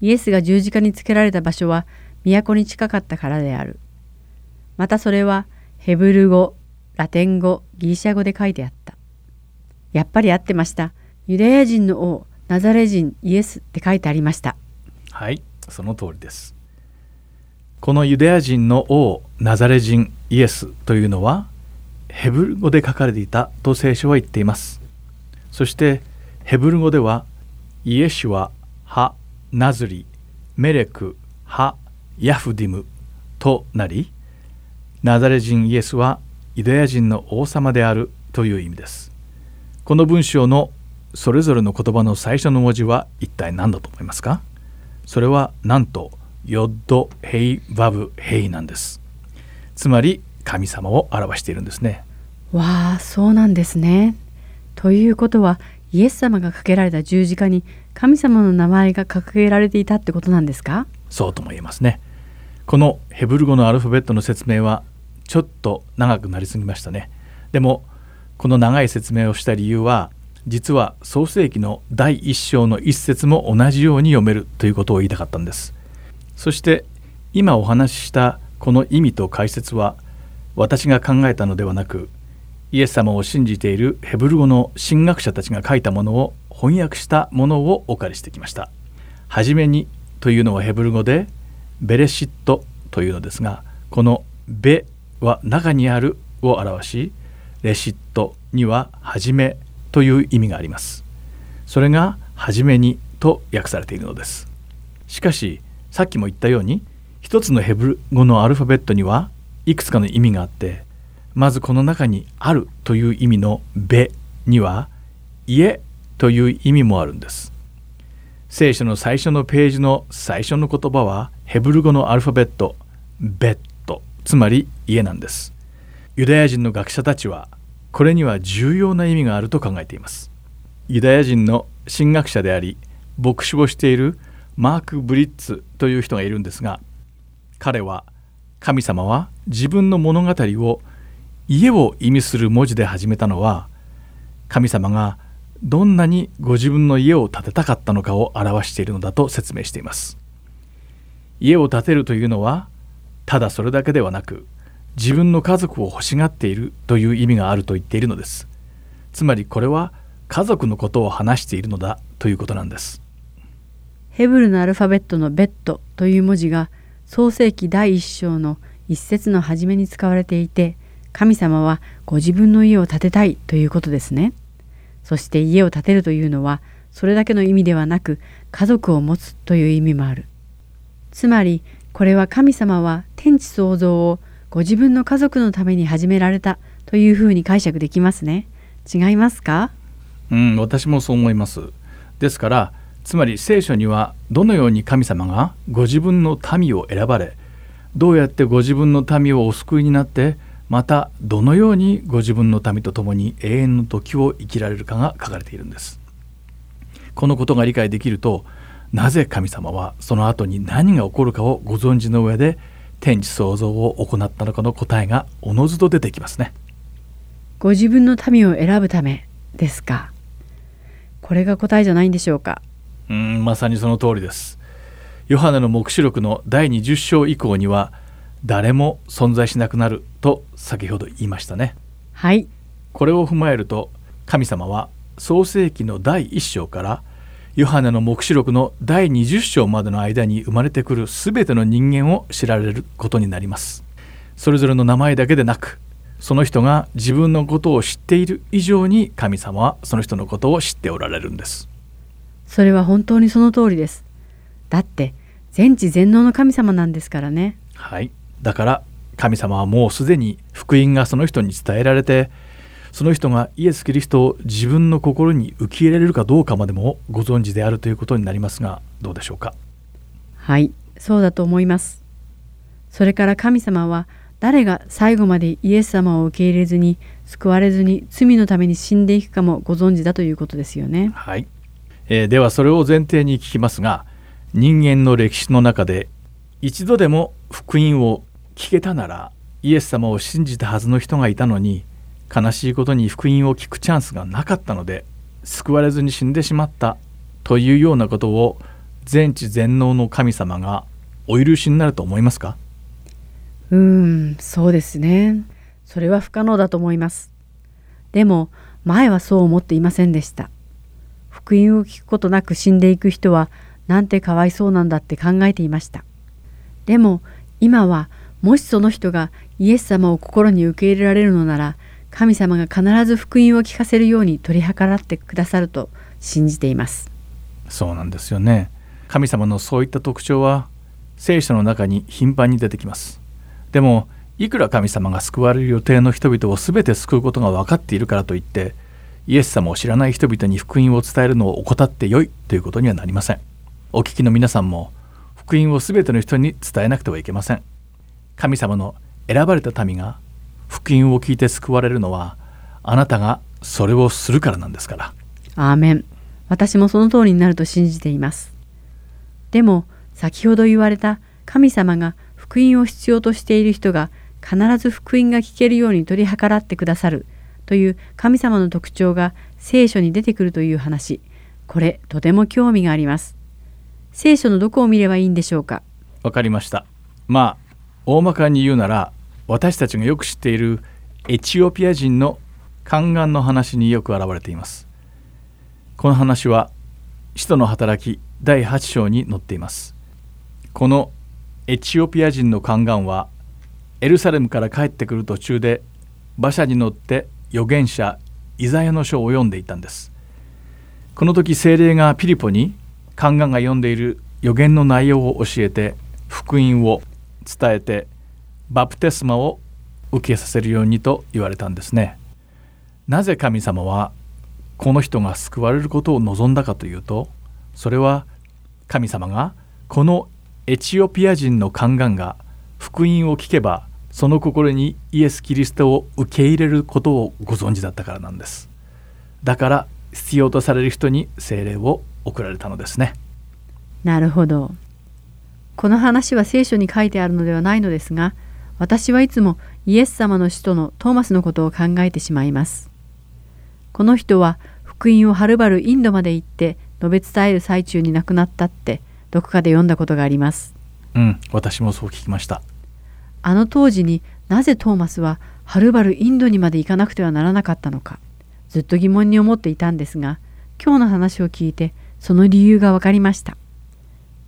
イエスが十字架につけられた場所は都に近かったからである。またそれはヘブル語、ラテン語、ギリシャ語で書いてあった。やっぱり合ってました。ユダヤ人の王、ナザレ人イエスって書いてありました。はい、その通りです。このユダヤ人の王、ナザレ人イエスというのはヘブル語で書かれていたと聖書は言っています。そしてヘブル語ではישוע הנוצרי מלך היהודים となりナザレ人イエスはユダヤ人の王様であるという意味です。この文章のそれぞれの言葉の最初の文字は一体何だと思いますか？それはなんとヨッド・ヘイ・バブ・ヘイなんです。つまり神様を表しているんですね。わあそうなんですね。ということはイエス様がかけられた十字架に神様の名前が掲げられていたってことなんですか？そうとも言えますね。このヘブル語のアルファベットの説明はちょっと長くなりすぎましたね。でもこの長い説明をした理由は実は創世記の第一章の一節も同じように読めるということを言いたかったんです。そして今お話ししたこの意味と解説は私が考えたのではなくイエス様を信じているヘブル語の神学者たちが書いたものを翻訳したものをお借りしてきました。はじめにというのはヘブル語でベレシットというのですがこのベは中にあるを表しレシットにははじめという意味がありますそれがはじめにと訳されているのですしかしさっきも言ったように一つのヘブル語のアルファベットにはいくつかの意味があってまずこの中にあるという意味のべには家という意味もあるんです。聖書の最初のページの最初の言葉はヘブル語のアルファベットベッドつまり家なんです。ユダヤ人の学者たちはこれには重要な意味があると考えています。ユダヤ人の神学者であり牧師をしているマーク・ブリッツという人がいるんですが彼は神様は自分の物語を家を意味する文字で始めたのは神様がどんなにご自分の家を建てたかったのかを表しているのだと説明しています。家を建てるというのはただそれだけではなく自分の家族を欲しがっているという意味があると言っているのです。つまりこれは家族のことを話しているのだということなんです。ヘブルのアルファベットのベッドという文字が創世紀第一章の一節の初めに使われていて神様はご自分の家を建てたいということですねそして家を建てるというのはそれだけの意味ではなく家族を持つという意味もあるつまりこれは神様は天地創造をご自分の家族のために始められたというふうに解釈できますね。違いますか？うん、私もそう思います。ですからつまり聖書にはどのように神様がご自分の民を選ばれどうやってご自分の民をお救いになってまたどのようにご自分の民と共に永遠の時を生きられるかが書かれているんです。このことが理解できるとなぜ神様はその後に何が起こるかをご存知の上で天地創造を行ったのかの答えがおのずと出てきますね。ご自分の民を選ぶためですか？これが答えじゃないんでしょうか？うんまさにその通りです。ヨハネの黙示録の第20章以降には誰も存在しなくなると先ほど言いましたね。はい。これを踏まえると神様は創世紀の第1章から「ヨハネの黙示録の第20章までの間に生まれてくる全ての人間を知られることになります。それぞれの名前だけでなくその人が自分のことを知っている以上に神様はその人のことを知っておられるんです。それは本当にその通りです。だって全知全能の神様なんですからね。はいだから神様はもうすでに福音がその人に伝えられてその人がイエス・キリストを自分の心に受け入れれるかどうかまでもご存知であるということになりますがどうでしょうか？はいそうだと思います。それから神様は誰が最後までイエス様を受け入れずに救われずに罪のために死んでいくかもご存知だということですよね。はい、えー、ではそれを前提に聞きますが人間の歴史の中で一度でも福音を聞けたならイエス様を信じたはずの人がいたのに悲しいことに福音を聞くチャンスがなかったので救われずに死んでしまったというようなことを全知全能の神様がお許しになると思いますか？うーんそうですね。それは不可能だと思います。でも前はそう思っていませんでした。福音を聞くことなく死んでいく人はなんてかわいそうなんだって考えていました。でも今はもしその人がイエス様を心に受け入れられるのなら神様が必ず福音を聞かせるように取り計らってくださると信じています。そうなんですよね。神様のそういった特徴は聖書の中に頻繁に出てきます。でもいくら神様が救われる予定の人々を全て救うことが分かっているからといってイエス様を知らない人々に福音を伝えるのを怠ってよいということにはなりません。お聞きの皆さんも福音を全ての人に伝えなくてはいけません。神様の選ばれた民が福音を聞いて救われるのはあなたがそれをするからなんですから。アーメン。私もその通りになると信じています。でも先ほど言われた神様が福音を必要としている人が必ず福音が聞けるように取り計らってくださるという神様の特徴が聖書に出てくるという話。これとても興味があります。聖書のどこを見ればいいんでしょうか？わかりました。まあ大まかに言うなら私たちがよく知っているエチオピア人の宦官の話によく現れています。この話は使徒の働き第8章に載っています。このエチオピア人の宦官はエルサレムから帰ってくる途中で馬車に乗って預言者イザヤの書を読んでいたんです。この時精霊がピリポに宦官が読んでいる預言の内容を教えて福音を伝えてバプテスマを受けさせるようにと言われたんですね。なぜ神様はこの人が救われることを望んだかというとそれは神様がこのエチオピア人の宦官が福音を聞けばその心にイエス・キリストを受け入れることをご存知だったからなんです。だから必要とされる人に聖霊を送られたのですね。なるほど。この話は聖書に書いてあるのではないのですが私はいつもイエス様の使徒のトーマスのことを考えてしまいます。この人は福音をはるばるインドまで行って述べ伝える最中に亡くなったってどこかで読んだことがあります。うん私もそう聞きました。あの当時になぜトーマスははるばるインドにまで行かなくてはならなかったのかずっと疑問に思っていたんですが今日の話を聞いてその理由が分かりました。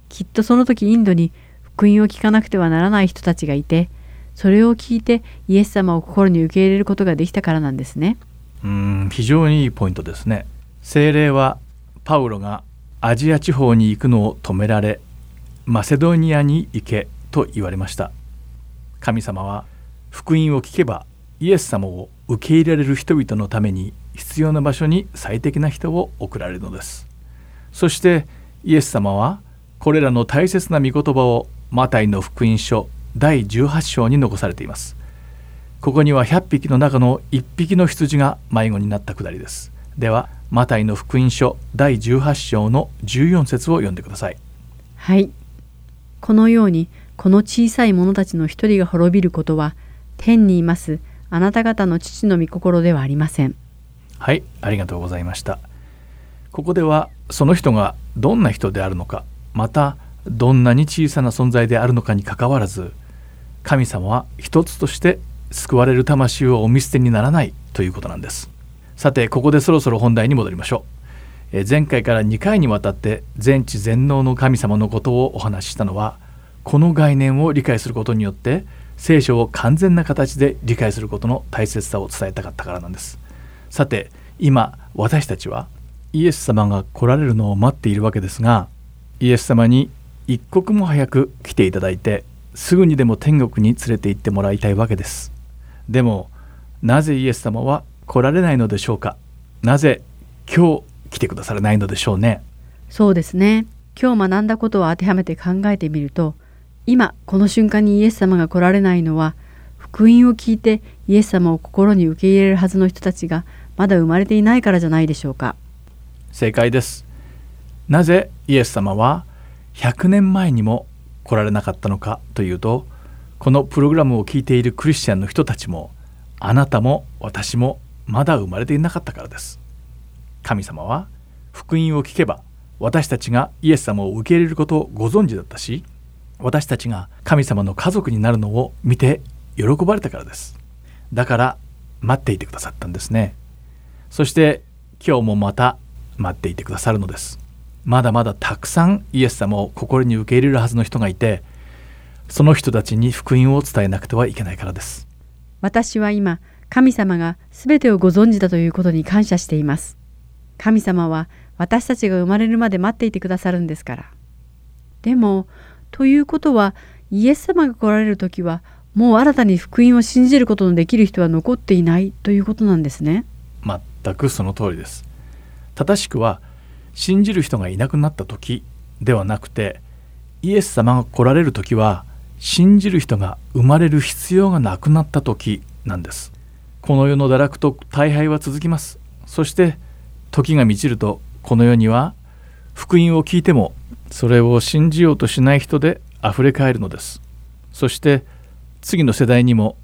きっとその時インドに福音を聞かなくてはならない人たちがいてそれを聞いてイエス様を心に受け入れることができたからなんですね。うん非常にいいポイントですね。聖霊はパウロがアジア地方に行くのを止められマセドニアに行けと言われました。神様は福音を聞けばイエス様を受け入れられる人々のために必要な場所に最適な人を送られるのです。そしてイエス様はこれらの大切な御言葉をマタイの福音書第18章に残されています。ここには100匹の中の1匹の羊が迷子になったくだりです。ではマタイの福音書第18章の14節を読んでください。はい。このようにこの小さい者たちの一人が滅びることは天にいますあなた方の父の御心ではありません。はいありがとうございました。ここではその人がどんな人であるのかまたどんなに小さな存在であるのかにかかわらず神様は一つとして救われる魂をお見捨てにならないということなんです。さてここでそろそろ本題に戻りましょう。前回から2回にわたって全知全能の神様のことをお話ししたのはこの概念を理解することによって聖書を完全な形で理解することの大切さを伝えたかったからなんです。さて今私たちはイエス様が来られるのを待っているわけですがイエス様に一刻も早く来ていただいてすぐにでも天国に連れて行ってもらいたいわけです。でもなぜイエス様は来られないのでしょうか？なぜ今日来てくださらないのでしょうね？そうですね。今日学んだことを当てはめて考えてみると今この瞬間にイエス様が来られないのは福音を聞いてイエス様を心に受け入れるはずの人たちがまだ生まれていないからじゃないでしょうか。正解です。なぜイエス様は100年前にも来られなかったのかというとこのプログラムを聞いているクリスチャンの人たちもあなたも私もまだ生まれていなかったからです。神様は福音を聞けば私たちがイエス様を受け入れることをご存知だったし私たちが神様の家族になるのを見て喜ばれたからです。だから待っていてくださったんですね。そして今日もまた待っていてくださるのです。まだまだたくさんイエス様を心に受け入れるはずの人がいてその人たちに福音を伝えなくてはいけないからです。私は今神様が全てをご存知だということに感謝しています。神様は私たちが生まれるまで待っていてくださるんですから。でもということはイエス様が来られる時はもう新たに福音を信じることのできる人は残っていないということなんですね。全くその通りです正しくは信じる人がいなくなった時ではなくてイエス様が来られる時は信じる人が生まれる必要がなくなった時なんです。この世の堕落と大敗は続きます。そして時が満ちるとこの世には福音を聞いてもそれを信じようとしない人であふれかえるのです。そして次の世代にも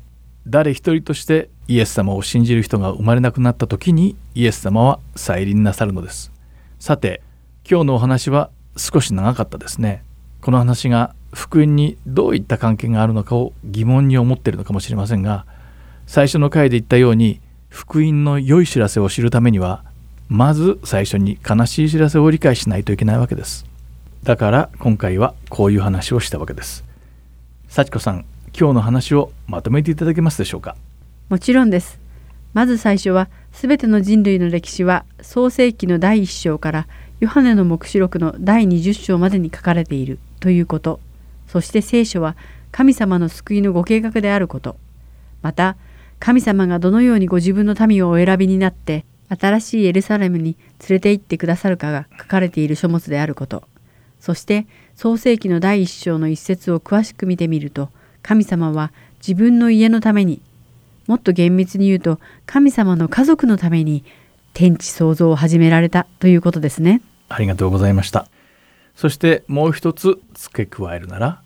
誰一人としてイエス様を信じる人が生まれなくなった時にイエス様は再臨なさるのです。さて今日のお話は少し長かったですね。この話が福音にどういった関係があるのかを疑問に思っているのかもしれませんが最初の回で言ったように福音の良い知らせを知るためにはまず最初に悲しい知らせを理解しないといけないわけです。だから今回はこういう話をしたわけです。幸子さん今日の話をまとめていただけますでしょうか？もちろんです。まず最初はすべての人類の歴史は創世記の第1章からヨハネの黙示録の第20章までに書かれているということ。そして聖書は神様の救いのご計画であること。また神様がどのようにご自分の民をお選びになって新しいエルサレムに連れて行ってくださるかが書かれている書物であること。そして創世記の第一章の一節を詳しく見てみると神様は自分の家のためにもっと厳密に言うと神様の家族のために天地創造を始められたということですね。ありがとうございました。そしてもう一つ付け加えるなら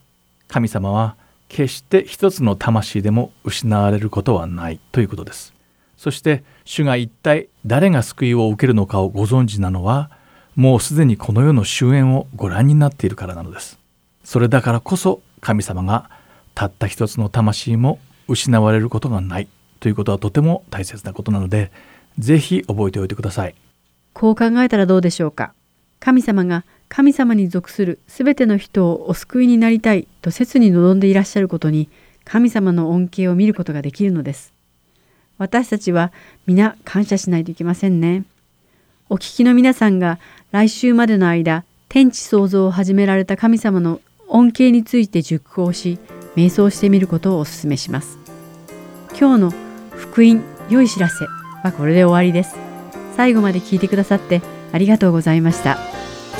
神様は決して一つの魂でも失われることはないということです。そして主が一体誰が救いを受けるのかをご存知なのはもうすでにこの世の終焉をご覧になっているからなのです。それだからこそ神様がたった一つの魂も失われることがないということはとても大切なことなのでぜひ覚えておいてください。こう考えたらどうでしょうか？神様が神様に属するすべての人をお救いになりたいと切に望んでいらっしゃることに神様の恩恵を見ることができるのです。私たちは皆感謝しないといけませんね。お聞きの皆さんが来週までの間、天地創造を始められた神様の恩恵について熟考し、瞑想してみることをお勧めします。今日の福音良い知らせはこれで終わりです。最後まで聞いてくださってありがとうございました。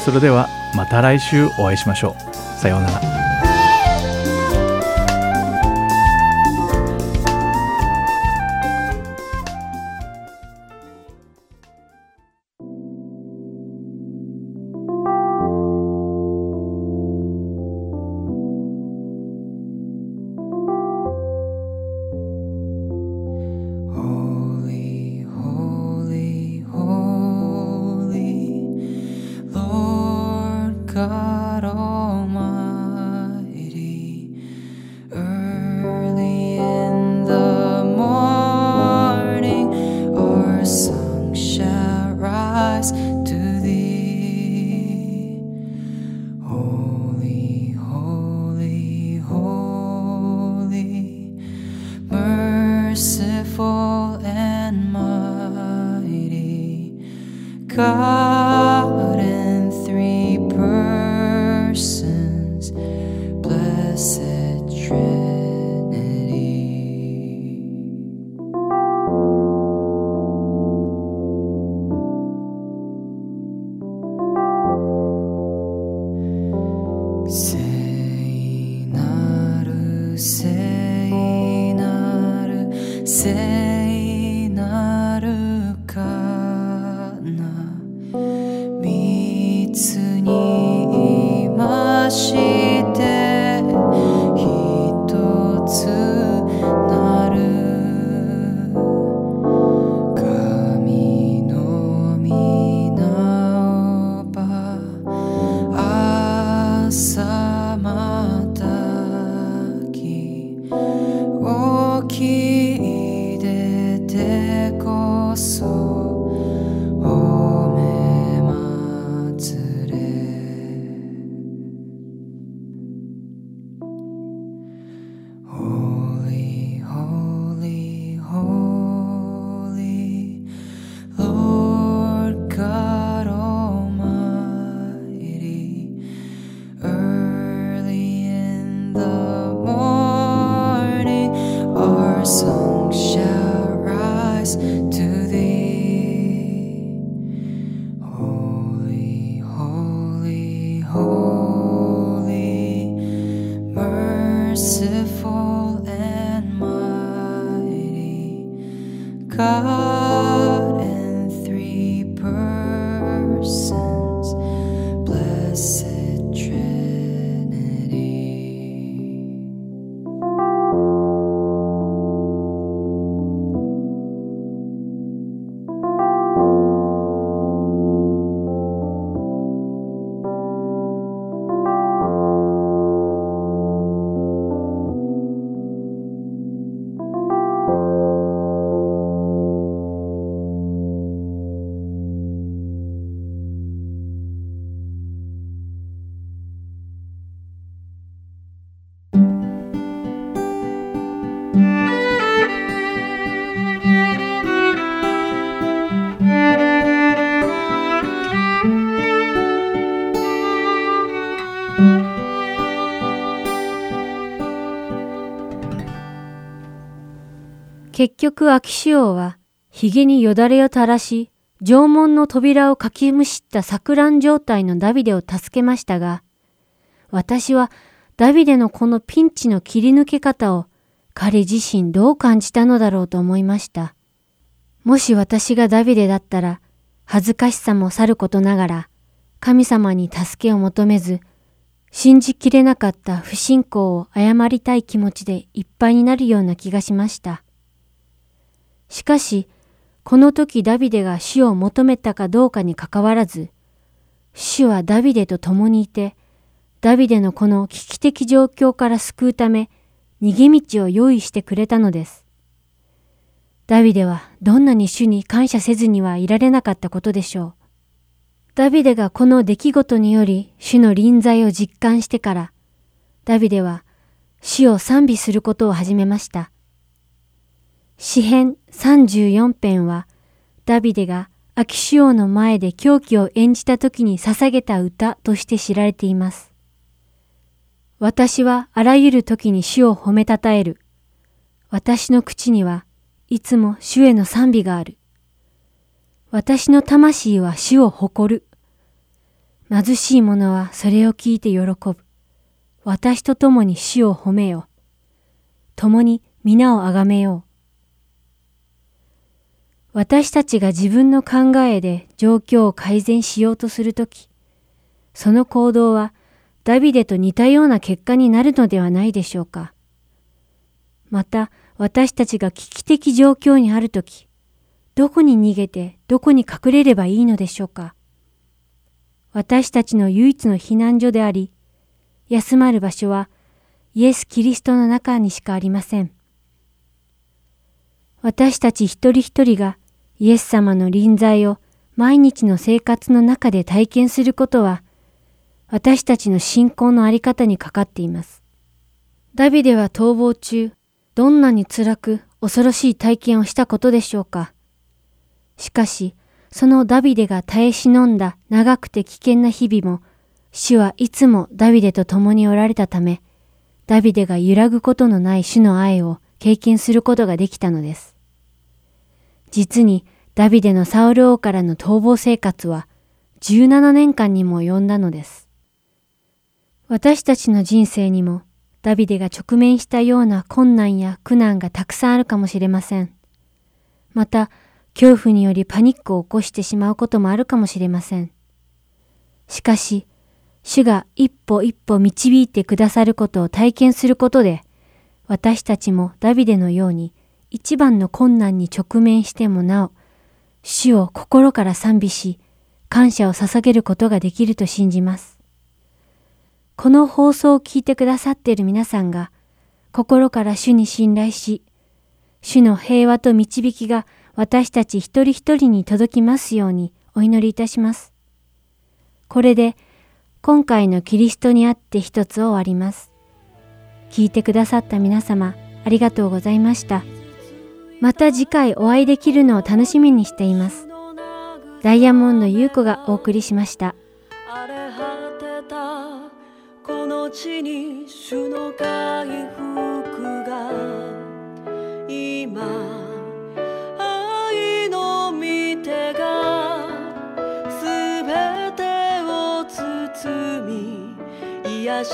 それではまた来週お会いしましょう。さようなら。que 結局秋潮は、髭によだれを垂らし、縄文の扉をかきむしった錯乱状態のダビデを助けましたが、私はダビデのこのピンチの切り抜け方を彼自身どう感じたのだろうと思いました。もし私がダビデだったら、恥ずかしさもさることながら、神様に助けを求めず、信じきれなかった不信仰を謝りたい気持ちでいっぱいになるような気がしました。しかし、この時ダビデが死を求めたかどうかにかかわらず、主はダビデと共にいて、ダビデのこの危機的状況から救うため、逃げ道を用意してくれたのです。ダビデはどんなに主に感謝せずにはいられなかったことでしょう。ダビデがこの出来事により主の臨在を実感してから、ダビデは主を賛美することを始めました。詩編34編は、ダビデが秋主王の前で狂気を演じた時に捧げた歌として知られています。私はあらゆる時に主を褒めたたえる。私の口にはいつも主への賛美がある。私の魂は主を誇る。貧しい者はそれを聞いて喜ぶ。私と共に主を褒めよ。共に皆をあがめよう。私たちが自分の考えで状況を改善しようとするとき、その行動はダビデと似たような結果になるのではないでしょうか。また、私たちが危機的状況にあるとき、どこに逃げてどこに隠れればいいのでしょうか。私たちの唯一の避難所であり、休まる場所はイエス・キリストの中にしかありません。私たち一人一人がイエス様の臨在を毎日の生活の中で体験することは、私たちの信仰のあり方にかかっています。ダビデは逃亡中、どんなに辛く恐ろしい体験をしたことでしょうか。しかし、そのダビデが耐え忍んだ長くて危険な日々も、主はいつもダビデと共におられたため、ダビデが揺らぐことのない主の愛を経験することができたのです。実にダビデのサウル王からの逃亡生活は17年間にも及んだのです。私たちの人生にもダビデが直面したような困難や苦難がたくさんあるかもしれません。また、恐怖によりパニックを起こしてしまうこともあるかもしれません。しかし、主が一歩一歩導いてくださることを体験することで、私たちもダビデのように一番の困難に直面してもなお、主を心から賛美し、感謝を捧げることができると信じます。この放送を聞いてくださっている皆さんが、心から主に信頼し、主の平和と導きが私たち一人一人に届きますようにお祈りいたします。これで、今回のキリストにあって一つを終わります。聞いてくださった皆様、ありがとうございました。また次回お会いできるのを楽しみにしています。ダイヤモンド優子がお送りしました。荒れ果てたこの地に主の回復が今愛の御手がすべてを包み癒し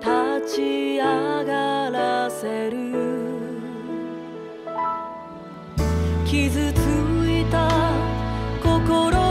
立ち上がらせる傷ついた心